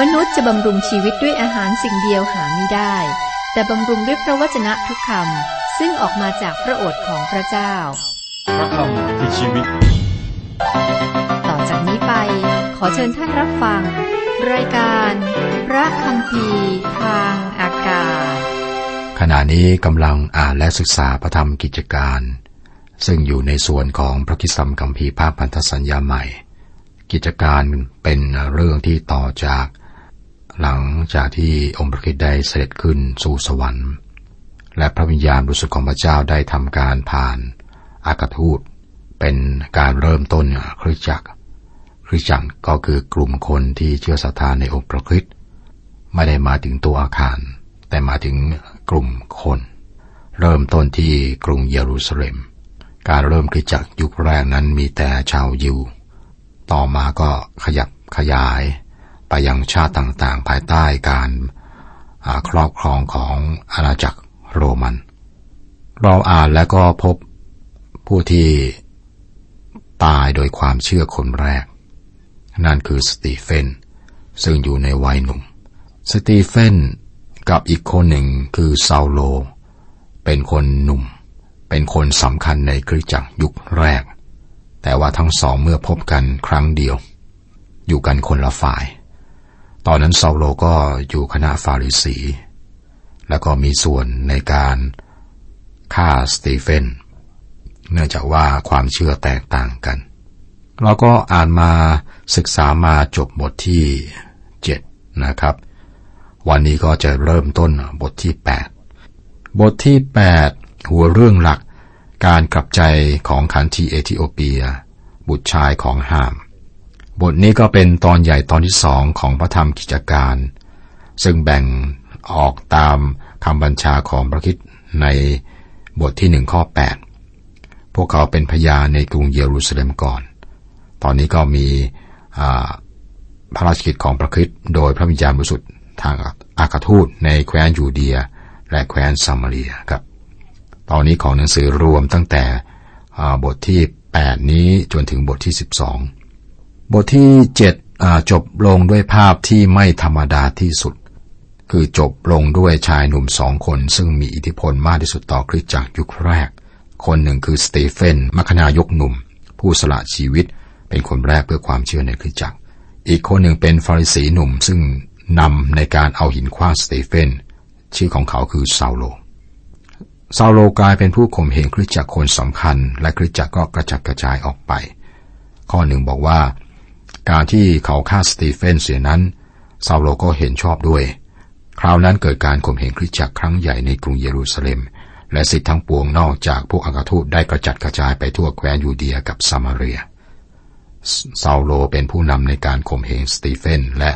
มนุษย์จะบำรุงชีวิตด้วยอาหารสิ่งเดียวหาไม่ได้ แต่บำรุงด้วยพระวจนะทุกคำซึ่งออกมาจากพระโอษฐ์ของพระเจ้า พระคำคือชีวิต ต่อจากนี้ไป ขอเชิญท่านรับฟัง รายการ พระคำพีร์ทางอากาศ ขณะนี้กำลังอ่านและศึกษาพระธรรมกิจการ ซึ่งอยู่ในส่วนของพระคิดสัมกัมพีร์ภาคพันธสัญญาใหม่กิจการเป็นเรื่องที่ต่อจาก หลังจากที่องค์พระคริสต์ได้เสด็จขึ้นสู่สวรรค์ และพระวิญญาณบริสุทธิ์ของพระเจ้าได้ทำการผ่านอากาทูต เป็นการเริ่มต้นคริสตจักร คริสตจักรก็คือกลุ่มคนที่เชื่อศรัทธาในองค์พระคริสต์ไม่ได้มาถึงตัวอาคาร แต่มาถึงกลุ่มคน เริ่มต้นที่กรุงเยรูซาเล็ม การเริ่มคริสตจักรยุคแรกนั้นมีแต่ชาวยิว ต่อมาก็ขยับขยาย ยังชาติต่างๆ ภายใต้การครอบครองของอาณาจักรโรมัน เราอ่านแล้วก็พบผู้ที่ตายโดยความเชื่อคนแรก นั่นคือสตีเฟน ซึ่งอยู่ในวัยหนุ่ม สตีเฟนกับอีกคนหนึ่งคือซาโล เป็นคนหนุ่ม เป็นคนสำคัญในคริสตจักรยุคแรก แต่ว่าทั้งสองเมื่อพบกันครั้งเดียว อยู่กันคนละฝ่าย ตอนนั้นซาโลก็อยู่คณะฟาริสี แล้วก็มีส่วนในการฆ่าสตีเฟน เนื่องจากว่าความเชื่อแตกต่างกัน เราก็อ่านมาศึกษามาจบบทที่เจ็ดนะครับ วันนี้ก็จะเริ่มต้นบทที่แปดบทที่แปดหัวเรื่องหลักการกลับใจของขันทีเอธิโอเปีย บุตรชายของหาม บทนี้ก็เป็นตอนใหญ่ตอนที่สองของพระธรรมกิจการ ซึ่งแบ่งออกตามคำบัญชาของพระคิดในบทที่หนึ่งข้อแปดพวกเขาเป็นพยาในกรุงเยรูซาเล็มก่อน ตอนนี้ก็มีพระราชกิจของพระคริสต์โดยพระวิญญาณบริสุทธิ์ทางอากาทูตในแคว้นยูเดีย และแคว้นซามาเรียครับ ตอนนี้ของหนังสือรวมตั้งแต่บทที่ 8 นี้จนถึงบทที่ 12 บทที่7จบลงด้วยภาพที่ไม่ธรรมดาที่สุด คือจบลงด้วยชายหนุ่มสองคนซึ่งมีอิทธิพลมากที่สุดต่อคริสตจักรยุคแรก คนหนึ่งคือสเตเฟนมัคนายกหนุ่ม ผู้สละชีวิตเป็นคนแรกเพื่อความเชื่อในคริสตจักร อีกคนหนึ่งเป็นฟาริสีหนุ่มซึ่งนำในการเอาหินขว้างสเตเฟนชื่อของเขาคือซาโลซาโลกลายเป็นผู้ข่มเหงคริสตจักรคนสำคัญ และคริสตจักรก็กระจัดกระจายออกไป ข้อหนึ่งบอกว่า การที่เขาฆ่าสเตเฟนเสียนั้นซาโลก็เห็นชอบด้วย คราวนั้นเกิดการข่มเหงคริสตจักรครั้งใหญ่ในกรุงเยรูซาเล็ม และศิษย์ทั้งปวงนอกจากพวกอัครทูตได้กระจัดกระจายไปทั่วแคว้นยูเดียกับซามาเรียซาโลเป็นผู้นำในการข่มเหงสตีเฟนและ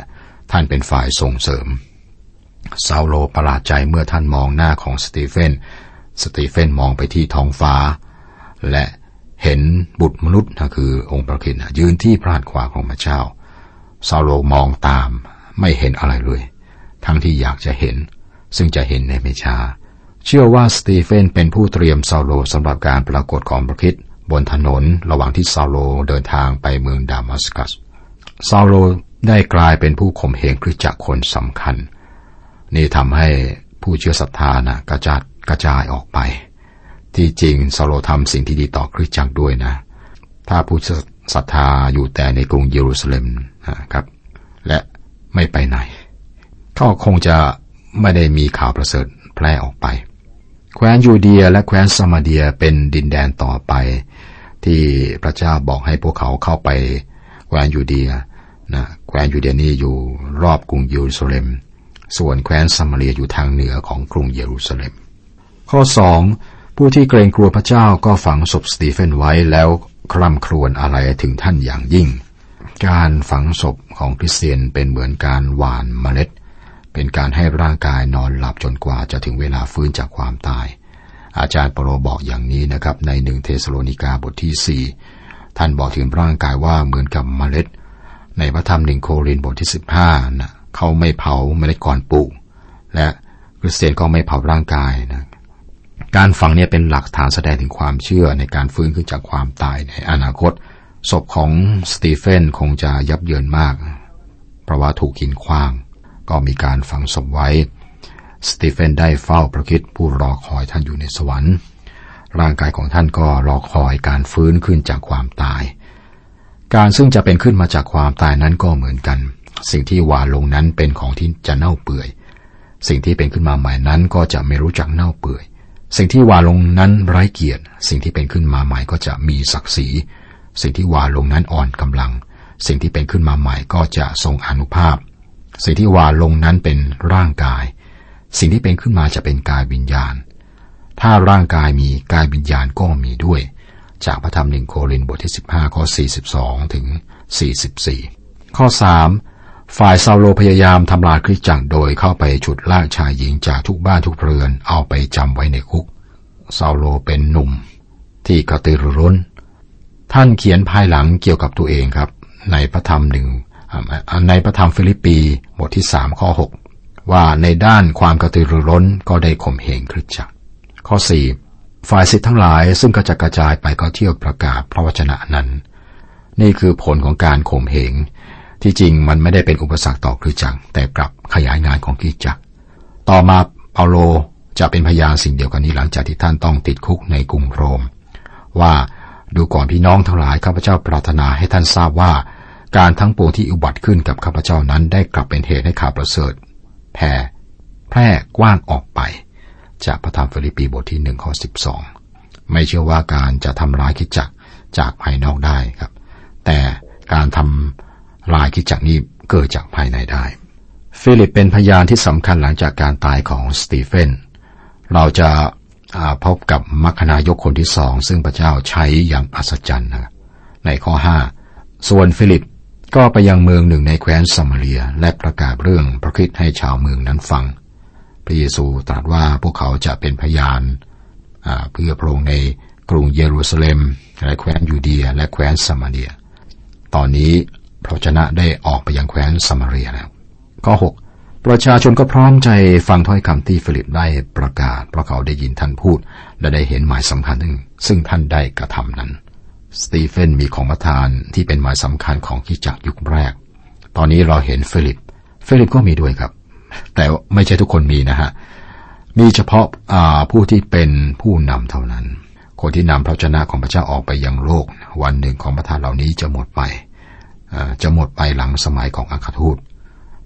ท่านเป็นฝ่ายส่งเสริมซาโลประหลาดใจเมื่อท่านมองหน้าของสตีเฟน สตีเฟนมองไปที่ท้องฟ้า และ เห็นบุตรมนุษย์นะคือองค์พระคริสต์ยืนที่พระหัตถ์ขวาของพระเจ้าซาโลมองตามไม่เห็นอะไรเลย ทั้งที่อยากจะเห็น ซึ่งจะเห็นในไม่ช้าเชื่อว่าสตีเฟนเป็นผู้เตรียมซาโลสำหรับการปรากฏของพระคริสต์บนถนนระหว่างที่ซาโลเดินทางไปเมืองดามัสกัสซาโลได้กลายเป็นผู้ข่มเหงคริสตจักรคนสำคัญ นี่ทำให้ผู้เชื่อศรัทธานะกระจัดกระจายออกไป ที่จริงซาโลทำสิ่งที่ดีต่อคริสตจักรด้วยนะ ถ้าผู้ศรัทธาอยู่แต่ในกรุงเยรูซาเล็มนะครับ และไม่ไปไหนก็คงจะไม่ได้มีข่าวประเสริฐแพร่ออกไป แคว้นยูเดียและแคว้นซามาเดียเป็นดินแดนต่อไป ที่พระเจ้าบอกให้พวกเขาเข้าไปแคว้นยูเดียนะแคว้นยูเดียนี่อยู่รอบกรุงเยรูซาเล็ม ส่วนแคว้นซามาเรียอยู่ทางเหนือของกรุงเยรูซาเล็ม ข้อสอง ผู้ที่เกรงกลัวพระเจ้าก็ฝังศพสตีเฟนไว้แล้วคร่ำครวญอะไรถึงท่านอย่างยิ่ง การฝังศพของคริสเตียนเป็นเหมือนการหว่านเมล็ด เป็นการให้ร่างกายนอนหลับจนกว่าจะถึงเวลาฟื้นจากความตาย อาจารย์เปโลบอกอย่างนี้นะครับในหนึ่งเทสโลนิกาบทที่สี่ท่านบอกถึงร่างกายว่าเหมือนกับเมล็ด ในพระธรรมหนึ่งโครินบทที่สิบห้านะเขาไม่เผาเมล็ดก่อนปลูกและคริสเตียนก็ไม่เผาร่างกายนะ การฝังเนี่ยเป็นหลักฐานแสดงถึงความเชื่อในการฟื้นขึ้นจากความตายในอนาคต ศพของสตีเฟนคงจะยับเยินมาก เพราะว่าถูกหินคว้าง ก็มีการฝังศพไว้ สตีเฟนได้เฝ้าพระคิดผู้รอคอยท่านอยู่ในสวรรค์ ร่างกายของท่านก็รอคอยการฟื้นขึ้นจากความตาย การซึ่งจะเป็นขึ้นมาจากความตายนั้นก็เหมือนกัน สิ่งที่วาลงนั้นเป็นของที่จะเน่าเปื่อย สิ่งที่เป็นขึ้นมาใหม่นั้นก็จะไม่รู้จักเน่าเปื่อย สิ่งที่วาลงนั้นไร้เกียรติ สิ่งที่เป็นขึ้นมาใหม่ก็จะมีศักดิ์ศรี สิ่งที่วาลงนั้นอ่อนกำลัง สิ่งที่เป็นขึ้นมาใหม่ก็จะทรงอนุภาพ สิ่งที่วาลงนั้นเป็นร่างกาย สิ่งที่เป็นขึ้นมาจะเป็นกายวิญญาณ ถ้าร่างกายมีกายวิญญาณก็มีด้วย จากพระธรรมหนึ่งโครินบทที่ 15ข้อ42 ถึง 44 ข้อ 3 ฝ่ายซาโลพยายามทำลายคริสตจักรโดยเข้าไปฉุดลากชายหญิงจากทุกบ้านทุกเรือนเอาไปจำไว้ในคุกซาโลเป็นหนุ่ม ที่กระตือรือร้น ท่านเขียนภายหลังเกี่ยวกับตัวเองครับ ในพระธรรมหนึ่งในพระธรรมฟิลิปปีบทที่สามข้อหกว่าในด้านความกระตือรือร้นก็ได้ข่มเหงคริสตจักร ข้อสี่ฝ่ายศิษย์ทั้งหลายซึ่งกระจัดกระจายไปก็เที่ยวประกาศพระวจนะนั้น นี่คือผลของการข่มเหง ที่จริงมันไม่ได้เป็นอุปสรรคต่อคริสตจักร แต่กลับขยายงานของคริสตจักร ต่อมาเปาโลจะเป็นพยานสิ่งเดียวกันนี้หลังจากที่ท่านต้องติดคุกในกรุงโรม ว่าดูก่อนพี่น้องทั้งหลายข้าพเจ้าปรารถนาให้ท่านทราบว่า การทั้งปวงที่อุบัติขึ้นกับข้าพเจ้านั้นได้กลับเป็นเหตุให้ข่าวประเสริฐแผ่แพร่กว้างออกไป จากพระธรรมฟิลิปปีบทที่หนึ่งข้อสิบสองไม่เชื่อว่าการจะทำลายคริสตจักรจากภายนอกได้ครับ แต่การทำ ลายคริสตจักรนี้เกิดจากภายในได้ ฟิลิปเป็นพยานที่สำคัญหลังจากการตายของสตีเฟน เราจะพบกับมัคนายกคนที่สอง ซึ่งพระเจ้าใช้อย่างอัศจรรย์นะในข้อห้าส่วนฟิลิปก็ไปยังเมืองหนึ่งในแคว้นสมาเรียและประกาศเรื่องพระคริสต์ให้ชาวเมืองนั้นฟัง พระเยซูตรัสว่าพวกเขาจะเป็นพยานเพื่อพระองค์ในกรุงเยรูซาเล็มและแคว้นยูเดียและแคว้นสมาเรีย ตอนนี้ พระวจนะได้ออกไปยังแคว้นสมาเรียแล้ว ข้อ 6 ประชาชนก็พร้อมใจฟังถ้อยคำที่ฟิลิปได้ประกาศ เพราะเขาได้ยินท่านพูด และได้เห็นหมายสำคัญหนึ่งซึ่งท่านได้กระทำนั้น สตีเฟนมีของประทานที่เป็นหมายสำคัญของคริสตจักรยุคแรก ตอนนี้เราเห็นฟิลิป ฟิลิปก็มีด้วยครับ แต่ไม่ใช่ทุกคนมีนะฮะ มีเฉพาะผู้ที่เป็นผู้นำเท่านั้น คนที่นำพระวจนะของพระเจ้าออกไปยังโลก วันหนึ่งของประทานเหล่านี้จะหมดไป จะหมดไปหลังสมัยของอัครทูต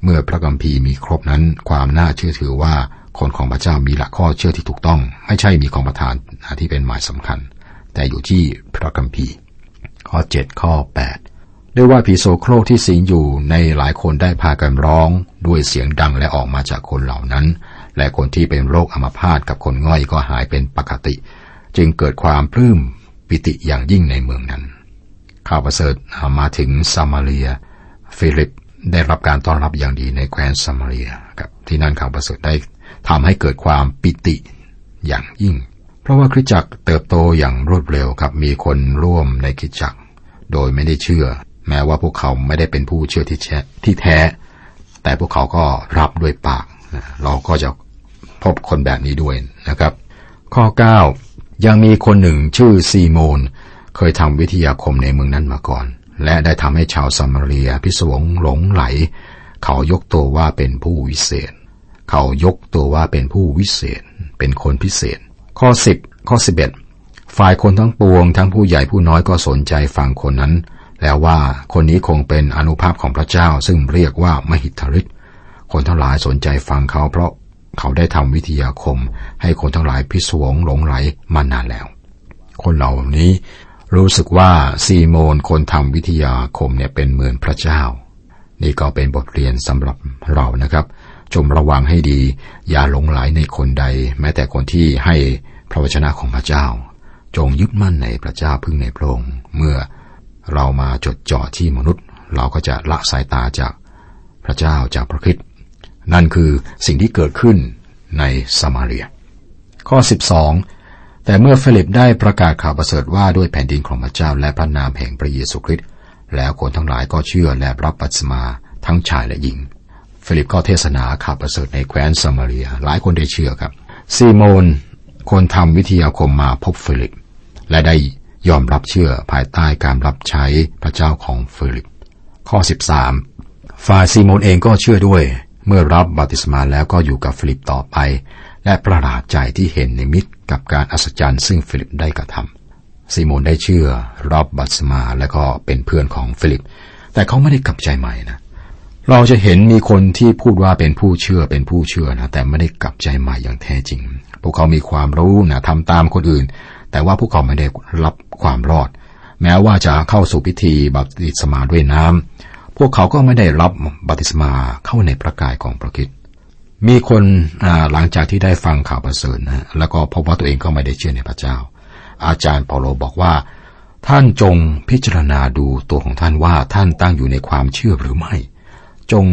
เมื่อพระคัมภีร์มีครบนั้น ความน่าเชื่อถือว่าคนของพระเจ้ามีหลักข้อเชื่อที่ถูกต้อง ไม่ใช่มีของประทานที่เป็นหมายสำคัญ แต่อยู่ที่พระกัมพีข้อ 7 ข้อ 8 ด้วยว่าผีโสโครกที่สิงอยู่ในหลายคนได้พากันร้องด้วยเสียงดังและออกมาจากคนเหล่านั้น และคนที่เป็นโรคอัมพาตกับคนง่อยก็หายเป็นปกติ จึงเกิดความปลื้มปิติอย่างยิ่งในเมืองนั้น ข่าวประเสริฐมาถึงซามาเรีย ฟิลิปได้รับการต้อนรับอย่างดีในแคว้นซามาเรียครับที่นั่นข่าวประเสริฐได้ทำให้เกิดความปิติอย่างยิ่ง เพราะว่าคริสจักรเติบโตอย่างรวดเร็วครับมีคนร่วมในคริสจักร โดยไม่ได้เชื่อ แม้ว่าพวกเขาไม่ได้เป็นผู้เชื่อที่แท้ที่แท้ แต่พวกเขาก็รับด้วยปาก เราก็จะพบคนแบบนี้ด้วยนะครับ ข้อ 9 ยังมีคนหนึ่งชื่อซีโมน เคยทำวิทยาคมในเมืองนั้นมาก่อน และได้ทำให้ชาวซามาเรียพิศวงหลงไหล เขายกตัวว่าเป็นผู้วิเศษ เขายกตัวว่าเป็นผู้วิเศษ เป็นคนพิเศษ ข้อสิบข้อสิบเอ็ดฝ่ายคนทั้งปวง ทั้งผู้ใหญ่ผู้น้อยก็สนใจฟังคนนั้น แล้วว่าคนนี้คงเป็นอนุภาพของพระเจ้า ซึ่งเรียกว่ามหิทธฤทธิ์คนทั้งหลายสนใจฟังเขาเพราะเขาได้ทำวิทยาคม ให้คนทั้งหลายพิศวงหลงไหลมานานแล้ว คนเหล่านี้ รู้สึกว่าซีโมนคนทำวิทยาคมเนี่ยเป็นเหมือนพระเจ้า นี่ก็เป็นบทเรียนสำหรับเรานะครับ จงระวังให้ดี อย่าหลงไหลในคนใด แม้แต่คนที่ให้พระวจนะของพระเจ้า จงยึดมั่นในพระเจ้าพึ่งในพระองค์เมื่อเรามาจดจ่อที่มนุษย์ เราก็จะละสายตาจากพระเจ้าจากพระคิดนั่นคือสิ่งที่เกิดขึ้นในสมาเรีย ข้อ 12 แต่เมื่อฟิลิปได้ประกาศข่าวประเสริฐว่าด้วยแผ่นดินของพระเจ้าและพระนามแห่งพระเยซูคริสต์แล้วคนทั้งหลายก็เชื่อและรับบัพติศมาทั้งชายและหญิง ฟิลิปก็เทศนาข่าวประเสริฐในแคว้นซามาเรีย หลายคนได้เชื่อครับ ซีโมน คนทำวิทยาคมมาพบฟิลิป และได้ยอมรับเชื่อภายใต้การรับใช้พระเจ้าของฟิลิป ข้อ 13 ฝ่ายซีโมนเองก็เชื่อด้วย เมื่อรับบัพติศมาแล้วก็อยู่กับฟิลิปต่อไป และประหลาดใจที่เห็นนิมิต กับการอัศจรรย์ซึ่งฟิลิปได้กระทำซีโมนได้เชื่อรับบัพติศมาและก็เป็นเพื่อนของฟิลิป แต่เขาไม่ได้กลับใจใหม่นะเราจะเห็นมีคนที่พูดว่าเป็นผู้เชื่อเป็นผู้เชื่อนะแต่ไม่ได้กลับใจใหม่อย่างแท้จริง พวกเขามีความรู้นะทำตามคนอื่น แต่ว่าพวกเขาไม่ได้รับความรอด แม้ว่าจะเข้าสู่พิธีบัพติศมาด้วยน้ำพวกเขาก็ไม่ได้รับบัพติศมาเข้าในพระกายของพระคริสต์ มีคนหลังจากที่ได้ฟังข่าวประเสริฐนะแล้วก็พบว่าตัวเองก็ไม่ได้เชื่อในพระเจ้า อาจารย์เปาโลบอกว่า ท่านจงพิจารณาดูตัวของท่านว่าท่านตั้งอยู่ในความเชื่อหรือไม่ จง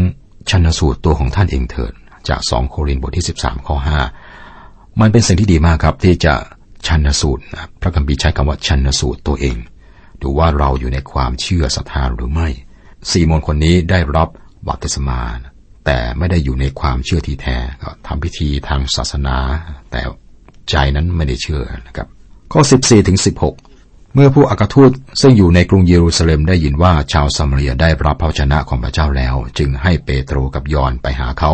ชันสูตรตัวของท่านเองเถิดจากสองโครินธ์บทที่ 13ข้อ5มันเป็นสิ่งที่ดีมากครับที่จะชันสูตรพระคัมภีร์ใช้คำว่าชันสูตรตัวเอง ดูว่าเราอยู่ในความเชื่อศรัทธาหรือไม่ซีโมนคนนี้ได้รับบัพติศมา แต่ไม่ได้อยู่ในความเชื่อที่แท้ก็ทำพิธีทางศาสนา แต่ใจนั้นไม่ได้เชื่อนะครับ ข้อ 14ถึง16 เมื่อผู้อัครทูตซึ่งอยู่ในกรุงเยรูซาเล็มได้ยินว่าชาวซัมเรียได้รับพระชนะของพระเจ้าแล้ว จึงให้เปโตรกับยอนไปหาเขา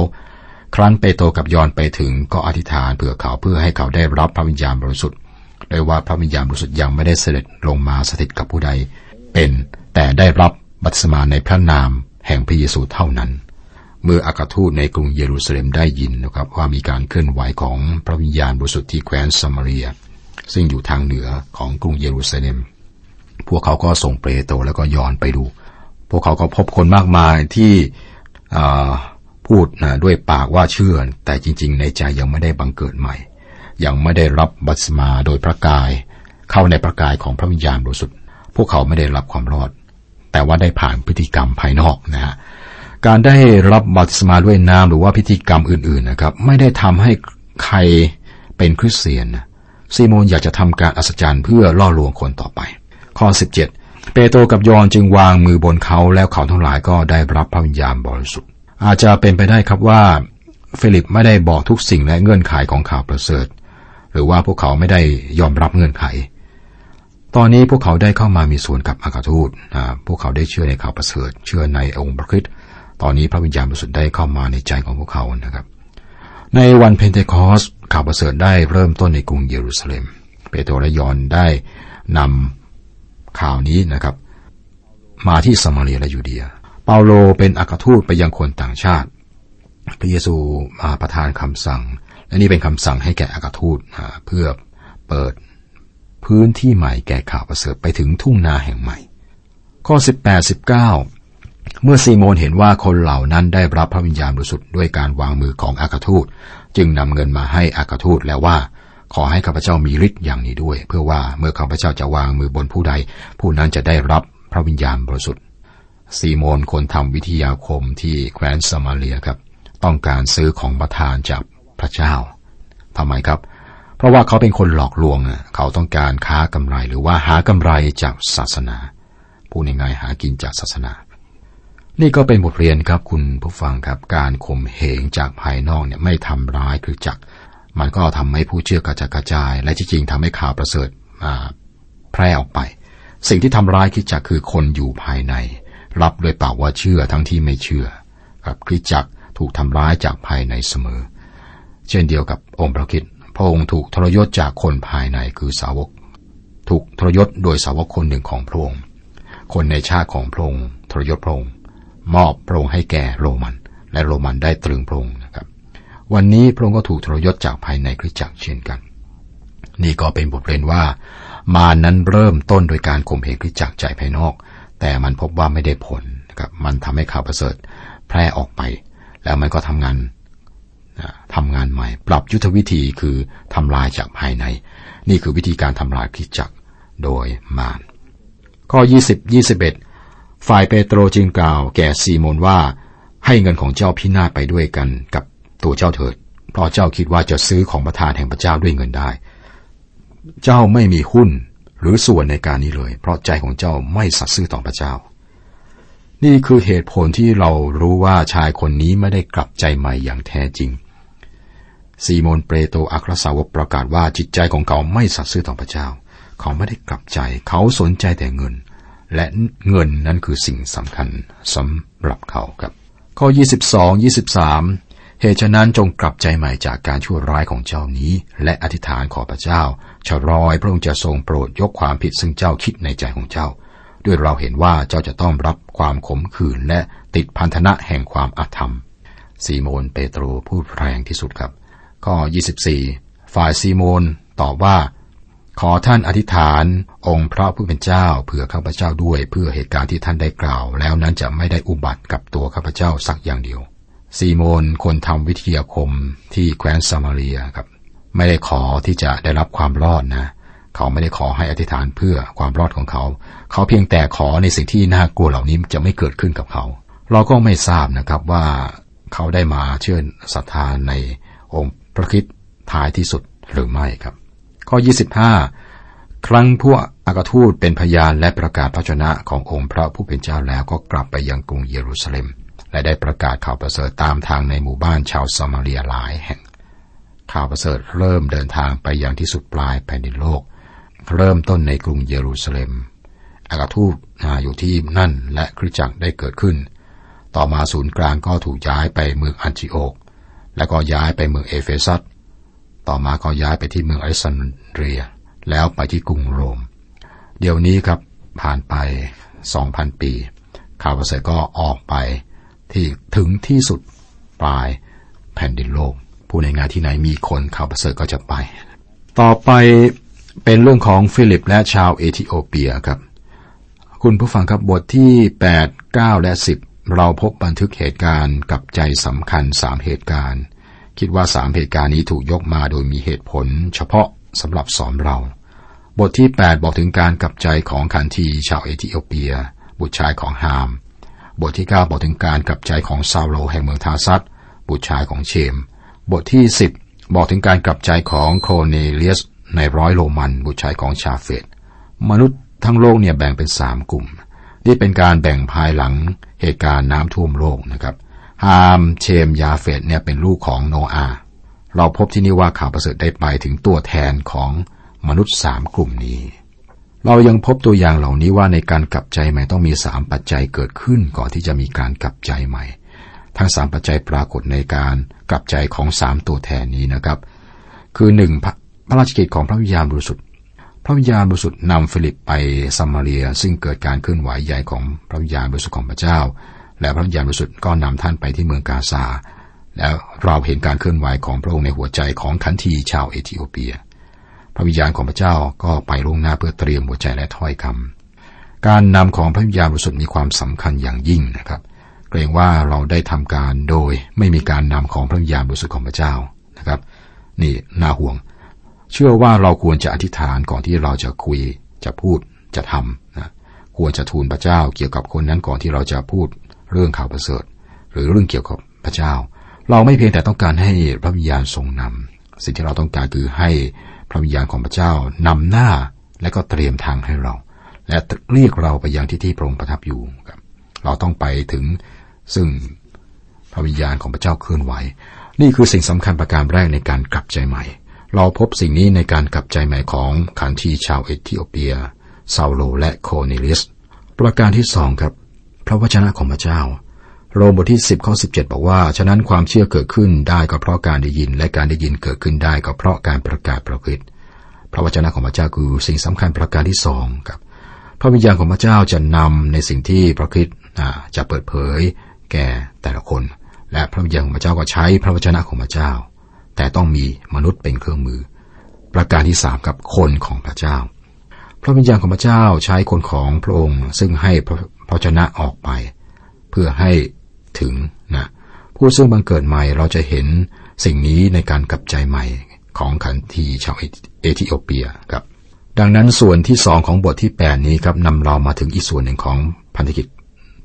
ครั้นเปโตรกับยอนไปถึงก็อธิษฐานเผื่อเขาเพื่อให้เขาได้รับพระวิญญาณบริสุทธิ์โดยว่าพระวิญญาณบริสุทธิ์ยังไม่ได้เสด็จลงมาสถิตกับผู้ใดเป็น แต่ได้รับบัตสมาในพระนามแห่งพระเยซูเท่านั้น เมื่ออากาทูตในกรุงเยรูซาเล็มได้ยินนะครับว่ามีการเคลื่อนไหวของพระวิญญาณบริสุทธิ์ที่แคว้นซามารีย ซึ่งอยู่ทางเหนือของกรุงเยรูซาเล็ม พวกเขาก็ส่งเปโตรแล้วก็ย้อนไปดู พวกเขาก็พบคนมากมายที่พูดนะด้วยปากว่าเชื่อ แต่จริง ๆ ในใจยังไม่ได้บังเกิดใหม่ ยังไม่ได้รับบัตสมาโดยพระกาย เข้าในพระกายของพระวิญญาณบริสุทธิ์พวกเขาไม่ได้รับความรอด แต่ว่าได้ผ่านพฤติกรรมภายนอกนะฮะ การได้รับบัติศมาด้วยน้ำหรือว่าพิธีกรรมอื่นๆนะครับ ไม่ได้ทำให้ใครเป็นคริสเตียนซีโมนอยากจะทำการอัศจรรย์เพื่อล่อลวงคนต่อไป ข้อ 17 เปโตรกับยอนจึงวางมือบนเขาแล้วเขาทั้งหลายก็ได้รับพระวิญญาณบริสุทธิ์ อาจจะเป็นไปได้ครับว่าฟิลิปไม่ได้บอกทุกสิ่งและเงื่อนไขของข่าวประเสริฐ หรือว่าพวกเขาไม่ได้ยอมรับเงื่อนไข ตอนนี้พวกเขาได้เข้ามามีส่วนกับอากาทูตพวกเขาได้เชื่อในข่าวประเสริฐ เชื่อในองค์พระคิดต ตอนนี้พระวิญญาณบริสุทธิ์ได้เข้ามาในใจของพวกเขานะครับ ในวันเพนเทคอสข่าวประเสริฐได้เริ่มต้นในกรุงเยรูซาเล็ม เปโตรและยอนได้นำข่าวนี้นะครับ มาที่สมาเรียและยูเดีย เปาโลเป็นอัครทูตไปยังคนต่างชาติ พระเยซูมาประทานคำสั่ง และนี่เป็นคำสั่งให้แก่อัครทูตเพื่อเปิดพื้นที่ใหม่แก่ข่าวประเสริฐไปถึงทุ่งนาแห่งใหม่ ข้อ 18 19 เมื่อซีโมนเห็นว่าคนเหล่านั้นได้รับพระวิญญาณบริสุทธิ์ด้วยการวางมือของอากาทูต จึงนำเงินมาให้อากาทูตแล้วว่า ขอให้ข้าพเจ้ามีฤทธิ์อย่างนี้ด้วย เพื่อว่าเมื่อข้าพเจ้าจะวางมือบนผู้ใด ผู้นั้นจะได้รับพระวิญญาณบริสุทธิ์ซีโมนคนทำวิทยาคมที่แคว้นสมาเลียครับ ต้องการซื้อของประทานจากพระเจ้าทำไมครับ เพราะว่าเขาเป็นคนหลอกลวงเขาต้องการค้ากำไรหรือว่าหากำไรจากศาสนา ผู้ในไงหากินจากศาสนา นี่ก็เป็นบทเรียนครับคุณผู้ฟังครับการข่มเหงจากภายนอกเนี่ยไม่ทำร้ายคือจักร มันก็ทำให้ผู้เชื่อกระจกระจาย และจริงๆทำให้ข่าวประเสริฐแพร่ออกไป สิ่งที่ทำร้ายคิดจักรคือคนอยู่ภายใน รับโดยปากว่าเชื่อทั้งที่ไม่เชื่อครับคริสจักรถูกทำร้ายจากภายในเสมอ เช่นเดียวกับองค์พระคิดพระองค์ถูกทรยศจากคนภายในคือสาวก ถูกทรยศโดยสาวกคนหนึ่งของพระองค์คนในชาติของพระองค์ทรยศพระองค์ มอบพระองค์ให้แก่โรมัน และโรมันได้ตรึงพระองค์นะครับ วันนี้พระองค์ก็ถูกทรยศจากภายในคริสตจักรเช่นกัน นี่ก็เป็นบทเรียนว่า มานั้นเริ่มต้นโดยการข่มเหงคริสตจักรใจภายนอก แต่มันพบว่าไม่ได้ผลนะครับมันทำให้ข่าวประเสริฐแพร่ออกไป แล้วมันก็ทำงานทำงานใหม่ ปรับยุทธวิธีคือทำลายจากภายใน นี่คือวิธีการทำลายคริสตจักรโดยมารข้อ 20 21 ฝ่ายเปโตรจึงกล่าวแก่ซีโมนว่า ให้เงินของเจ้าพินาศไปด้วยกันกับตัวเจ้าเถิด เพราะเจ้าคิดว่าจะซื้อของประทานแห่งพระเจ้าด้วยเงินได้ เจ้าไม่มีหุ้นหรือส่วนในการนี้เลย เพราะใจของเจ้าไม่สัตย์ซื่อต่อพระเจ้า นี่คือเหตุผลที่เรารู้ว่าชายคนนี้ไม่ได้กลับใจใหม่อย่างแท้จริง ซีโมนเปโตรอัครสาวกประกาศว่าจิตใจของเขาไม่สัตย์ซื่อต่อพระเจ้า เขาไม่ได้กลับใจ เขาสนใจแต่เงิน และเงินนั้นคือสิ่งสำคัญสำหรับเขาครับ ข้อ 22 23 เหตุฉะนั้นจงกลับใจใหม่จากการชั่วร้ายของเจ้านี้ และอธิษฐานขอพระเจ้าชะรอยพระองค์จะทรงโปรดยกความผิดซึ่งเจ้าคิดในใจของเจ้า ด้วยเราเห็นว่าเจ้าจะต้องรับความขมขื่นและติดพันธนะแห่งความอาธรรมซีโมนเปโตรพูดแรงที่สุดครับ ข้อ 24 ฝ่ายซีโมนตอบว่า ขอท่านอธิษฐาน องค์พระผู้เป็นเจ้าเผื่อข้าพเจ้าด้วยเพื่อเหตุการณ์ที่ท่านได้กล่าว แล้วนั้นจะไม่ได้อุบัติกับตัวข้าพเจ้าสักอย่างเดียว ซีโมนคนทำวิทยาคมที่แคว้นซามาเรียครับ ไม่ได้ขอที่จะได้รับความรอดนะ เขาไม่ได้ขอให้อธิษฐานเพื่อความรอดของเขา เขาเพียงแต่ขอในสิ่งที่น่ากลัวเหล่านี้จะไม่เกิดขึ้นกับเขา เราก็ไม่ทราบนะครับว่าเขาได้มาเชื่อศรัทธาในองค์พระคริสต์ท้ายที่สุดหรือไม่ครับ ข้อ 25 ครั้งพวกอากทูตเป็นพยานและประกาศพระชนะขององค์พระผู้เป็นเจ้าแล้วก็กลับไปยังกรุงเยรูซาเล็ม และได้ประกาศข่าวประเสริฐตามทางในหมู่บ้านชาวซามาเรียหลายแห่ง ข่าวประเสริฐเริ่มเดินทางไปยังที่สุดปลายแผ่นดินโลก เริ่มต้นในกรุงเยรูซาเล็ม อากทูตอยู่ที่นั่นและคริสจักรได้เกิดขึ้น ต่อมาศูนย์กลางก็ถูกย้ายไปเมืองอันจิโอก และก็ย้ายไปเมืองเอเฟซัส ต่อมาก็ย้ายไปที่เมืองอเล็กซานเดรีย แล้วไปที่กรุงโรม เดี๋ยวนี้ครับผ่านไป 2,000 ปีข่าวประเสริฐก็ออกไปที่ถึงที่สุดปลายแผ่นดินโลก ผู้ในงานที่ไหนมีคนข่าวประเสริฐก็จะไป ต่อไปเป็นเรื่องของฟิลิปและชาวเอธิโอเปียครับ คุณผู้ฟังครับบทที่ 8 9 และ 10 เราพบบันทึกเหตุการณ์กับใจสำคัญสามเหตุการณ์ คิดว่าสามเหตุการณ์นี้ถูกยกมาโดยมีเหตุผล เฉพาะสำหรับสอนเรา บทที่ 8 บอกถึงการกลับใจของคันทีชาวเอธิโอเปีย บุตรชายของฮาม บทที่ 9 บอกถึงการกลับใจของซาโลแห่งเมืองทาซัตบุตรชายของเชม บทที่ 10 บอกถึงการกลับใจของโคเนเลียสในร้อยโรมัน บุตรชายของชาเฟตมนุษย์ทั้งโลกเนี่ยแบ่งเป็นสามกลุ่ม นี่เป็นการแบ่งภายหลังเหตุการณ์น้ำท่วมโลกนะครับ ฮามเชมยาเฟตเนี่ยเป็นลูกของโนอา เราพบที่นี่ว่าข่าวประเสริฐได้ไปถึงตัวแทนของมนุษย์สามกลุ่มนี้ เรายังพบตัวอย่างเหล่านี้ว่าในการกลับใจใหม่ต้องมีสามปัจจัยเกิดขึ้นก่อนที่จะมีการกลับใจใหม่ ทั้งสามปัจจัยปรากฏในการกลับใจของสามตัวแทนนี้นะครับ คือหนึ่งพระราชกิจของพระวิญญาณบริสุทธิ์ พระวิญญาณบริสุทธิ์นำฟิลิปไปซามาเรีย ซึ่งเกิดการเคลื่อนไหวใหญ่ของพระวิญญาณบริสุทธิ์ของพระเจ้า และพระวิญญาณบริสุทธิ์ก็นำท่านไปที่เมืองกาซา แล้วเราเห็นการเคลื่อนไหวของพระองค์ในหัวใจของขันทีชาวเอธิโอเปีย พระวิญญาณของพระเจ้าก็ไปล่วงหน้าเพื่อเตรียมหัวใจและถ้อยคำการนำของพระวิญญาณบริสุทธิ์มีความสำคัญอย่างยิ่งนะครับ เกรงว่าเราได้ทำการโดยไม่มีการนำของพระวิญญาณบริสุทธิ์ของพระเจ้านะครับ นี่น่าห่วง เชื่อว่าเราควรจะอธิษฐานก่อนที่เราจะคุยจะพูดจะทำนะควรจะทูลพระเจ้าเกี่ยวกับคนนั้นก่อนที่เราจะพูด เรื่องข่าวประเสริฐ หรือเรื่องเกี่ยวกับพระเจ้า เราไม่เพียงแต่ต้องการให้พระวิญญาณทรงนำสิ่งที่เราต้องการคือให้พระวิญญาณของพระเจ้านำหน้าและก็เตรียมทางให้เรา และเรียกเราไปยังที่ที่พระองค์ประทับอยู่ครับเราต้องไปถึงซึ่งพระวิญญาณของพระเจ้าเคลื่อนไหว นี่คือสิ่งสำคัญประการแรกในการกลับใจใหม่ เราพบสิ่งนี้ในการกลับใจใหม่ของขันทีชาวเอธิโอเปียซาโลและโคเนลิส ประการที่สองครับ พระวจนะของพระเจ้า โรมบทที่ 10ข้อ17 บอกว่า ฉะนั้นความเชื่อเกิดขึ้นได้ก็เพราะการได้ยิน และการได้ยินเกิดขึ้นได้ก็เพราะการประกาศประพฤติพระวจนะของพระเจ้าคือสิ่งสำคัญประการที่สองครับ พระวิญญาณของพระเจ้าจะนำในสิ่งที่พระคริสต์จะเปิดเผย แก่แต่ละคน และพระวิญญาณของพระเจ้าก็ใช้พระวจนะของพระเจ้า แต่ต้องมีมนุษย์เป็นเครื่องมือ ประการที่สามกับคนของพระเจ้า พระวิญญาณของพระเจ้าใช้คนของพระองค์ ซึ่งให้พระ วจนะออกไป เพื่อให้ถึงนะผู้ซึ่งบังเกิดใหม่เราจะเห็นสิ่งนี้ในการกลับใจใหม่ของขันทีชาวเอธิโอเปียครับ ดังนั้นส่วนที่สองของบทที่แปดนี้ครับนำเรามาถึงอีกส่วนหนึ่งของพันธกิจ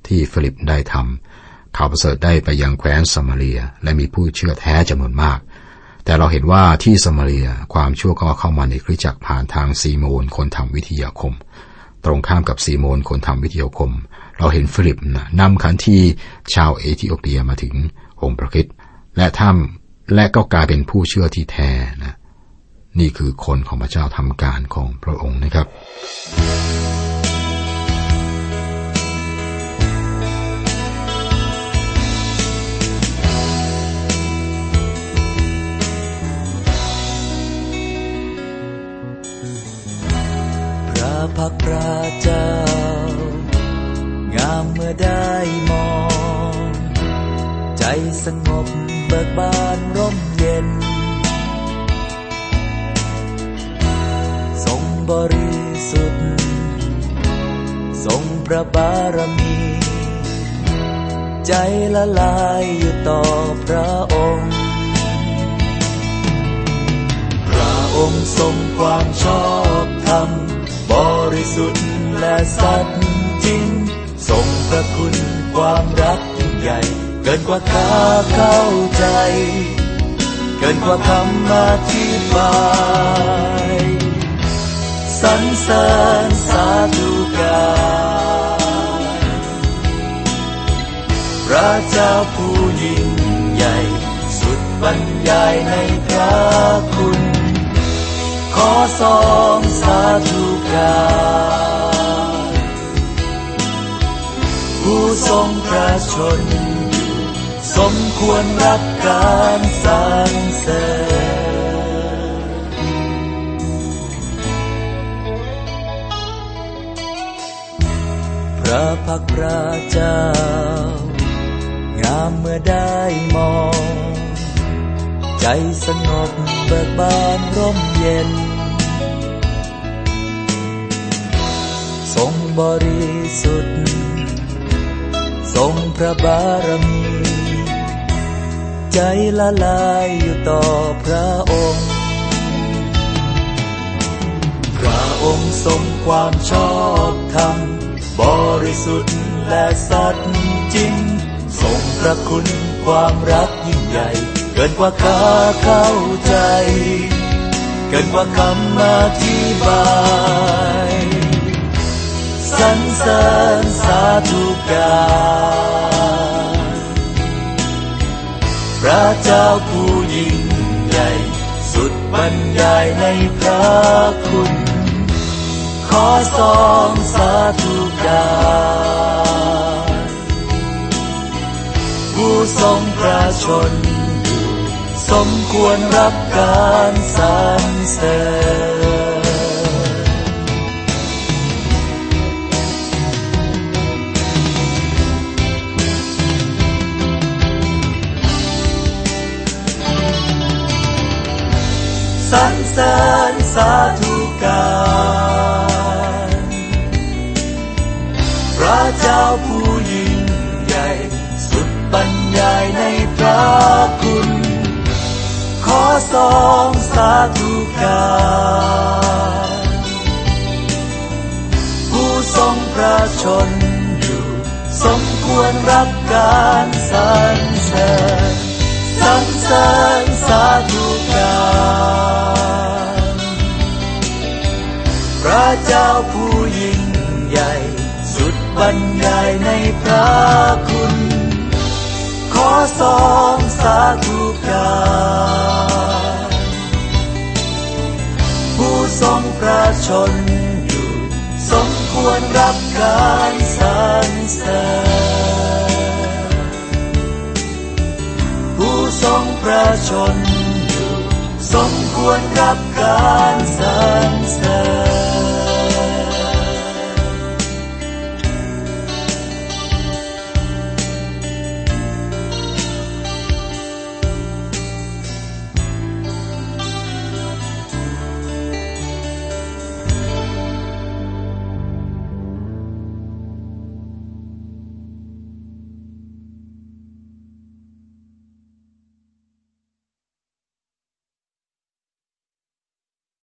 ที่ฟิลิปได้ทำข่าวประเสริฐได้ไปยังแคว้นสมาเรีย และมีผู้เชื่อแท้จำนวนมาก แต่เราเห็นว่าที่สมาเรียความชั่วก็เข้ามาในคริสตจักรผ่านทางซีโมนคนทำวิทยาคม ตรงข้ามกับซีโมนคนทำวิทยาคม เราเห็นฟิลิปนำขันทีชาวเอธิโอเปียมาถึงองค์พระคริสต์และถ้ำและก็กลายเป็นผู้เชื่อที่แท้นะนี่คือคนของพระเจ้าทำการของพระองค์นะครับ พระพักพระเจ้า งามเมื่อได้มอง ใจสงบเบิกบานร่มเย็น ทรงบริสุทธิ์ ทรงพระบารมี ใจละลายอยู่ต่อพระองค์ พระองค์ทรงความชอบธรรม บริสุทธิ์และสัตย์ ทรงพระคุณความรักยิ่งใหญ่ เกินกว่าข้าเข้าใจ เกินกว่าคำอธิบายสรรเสริญสาธุการพระเจ้าผู้ยิ่งใหญ่ สุดบรรยายในพระคุณ ขอสองสาธุการ ผู้ทรงพระชน สมควรรับการสรรเสริญพระพักพระเจ้า งามเมื่อได้มอง ใจสงบเบิกบานร่มเย็น ทรงบริสุทธิ์ ทรงพระบารมี ใจละลายอยู่ต่อพระองค์ พระองค์ทรงความชอบธรรม บริสุทธิ์และสัตย์จริง ทรงพระคุณความรักยิ่งใหญ่ เกินกว่าข้าเข้าใจ เกินกว่าคำอธิบายสรรเสริญ สาธุการพระเจ้าผู้ยิ่งใหญ่ สุดบรรยายในพระคุณ ขอสองสาธุการผู้ทรงพระชนอยู่สมควรรับการสรรเสริญ สรรเสริญสาธุการพระเจ้าผู้ยิ่งใหญ่ สุดบรรยาในพระคุณ ขอสองสาธุการผู้ทรงพระชนอยู่ สมควรรับการสรรเสริญสรรเสริญ สาธุการ พระเจ้าผู้ยิ่งใหญ่ สุดบรรยายในพระคุณ ขอสองสาธุการ ผู้ทรงพระชนอยู่ สมควรรับการสรรเสริญ พระชน สมควรรับการสรรเสริญ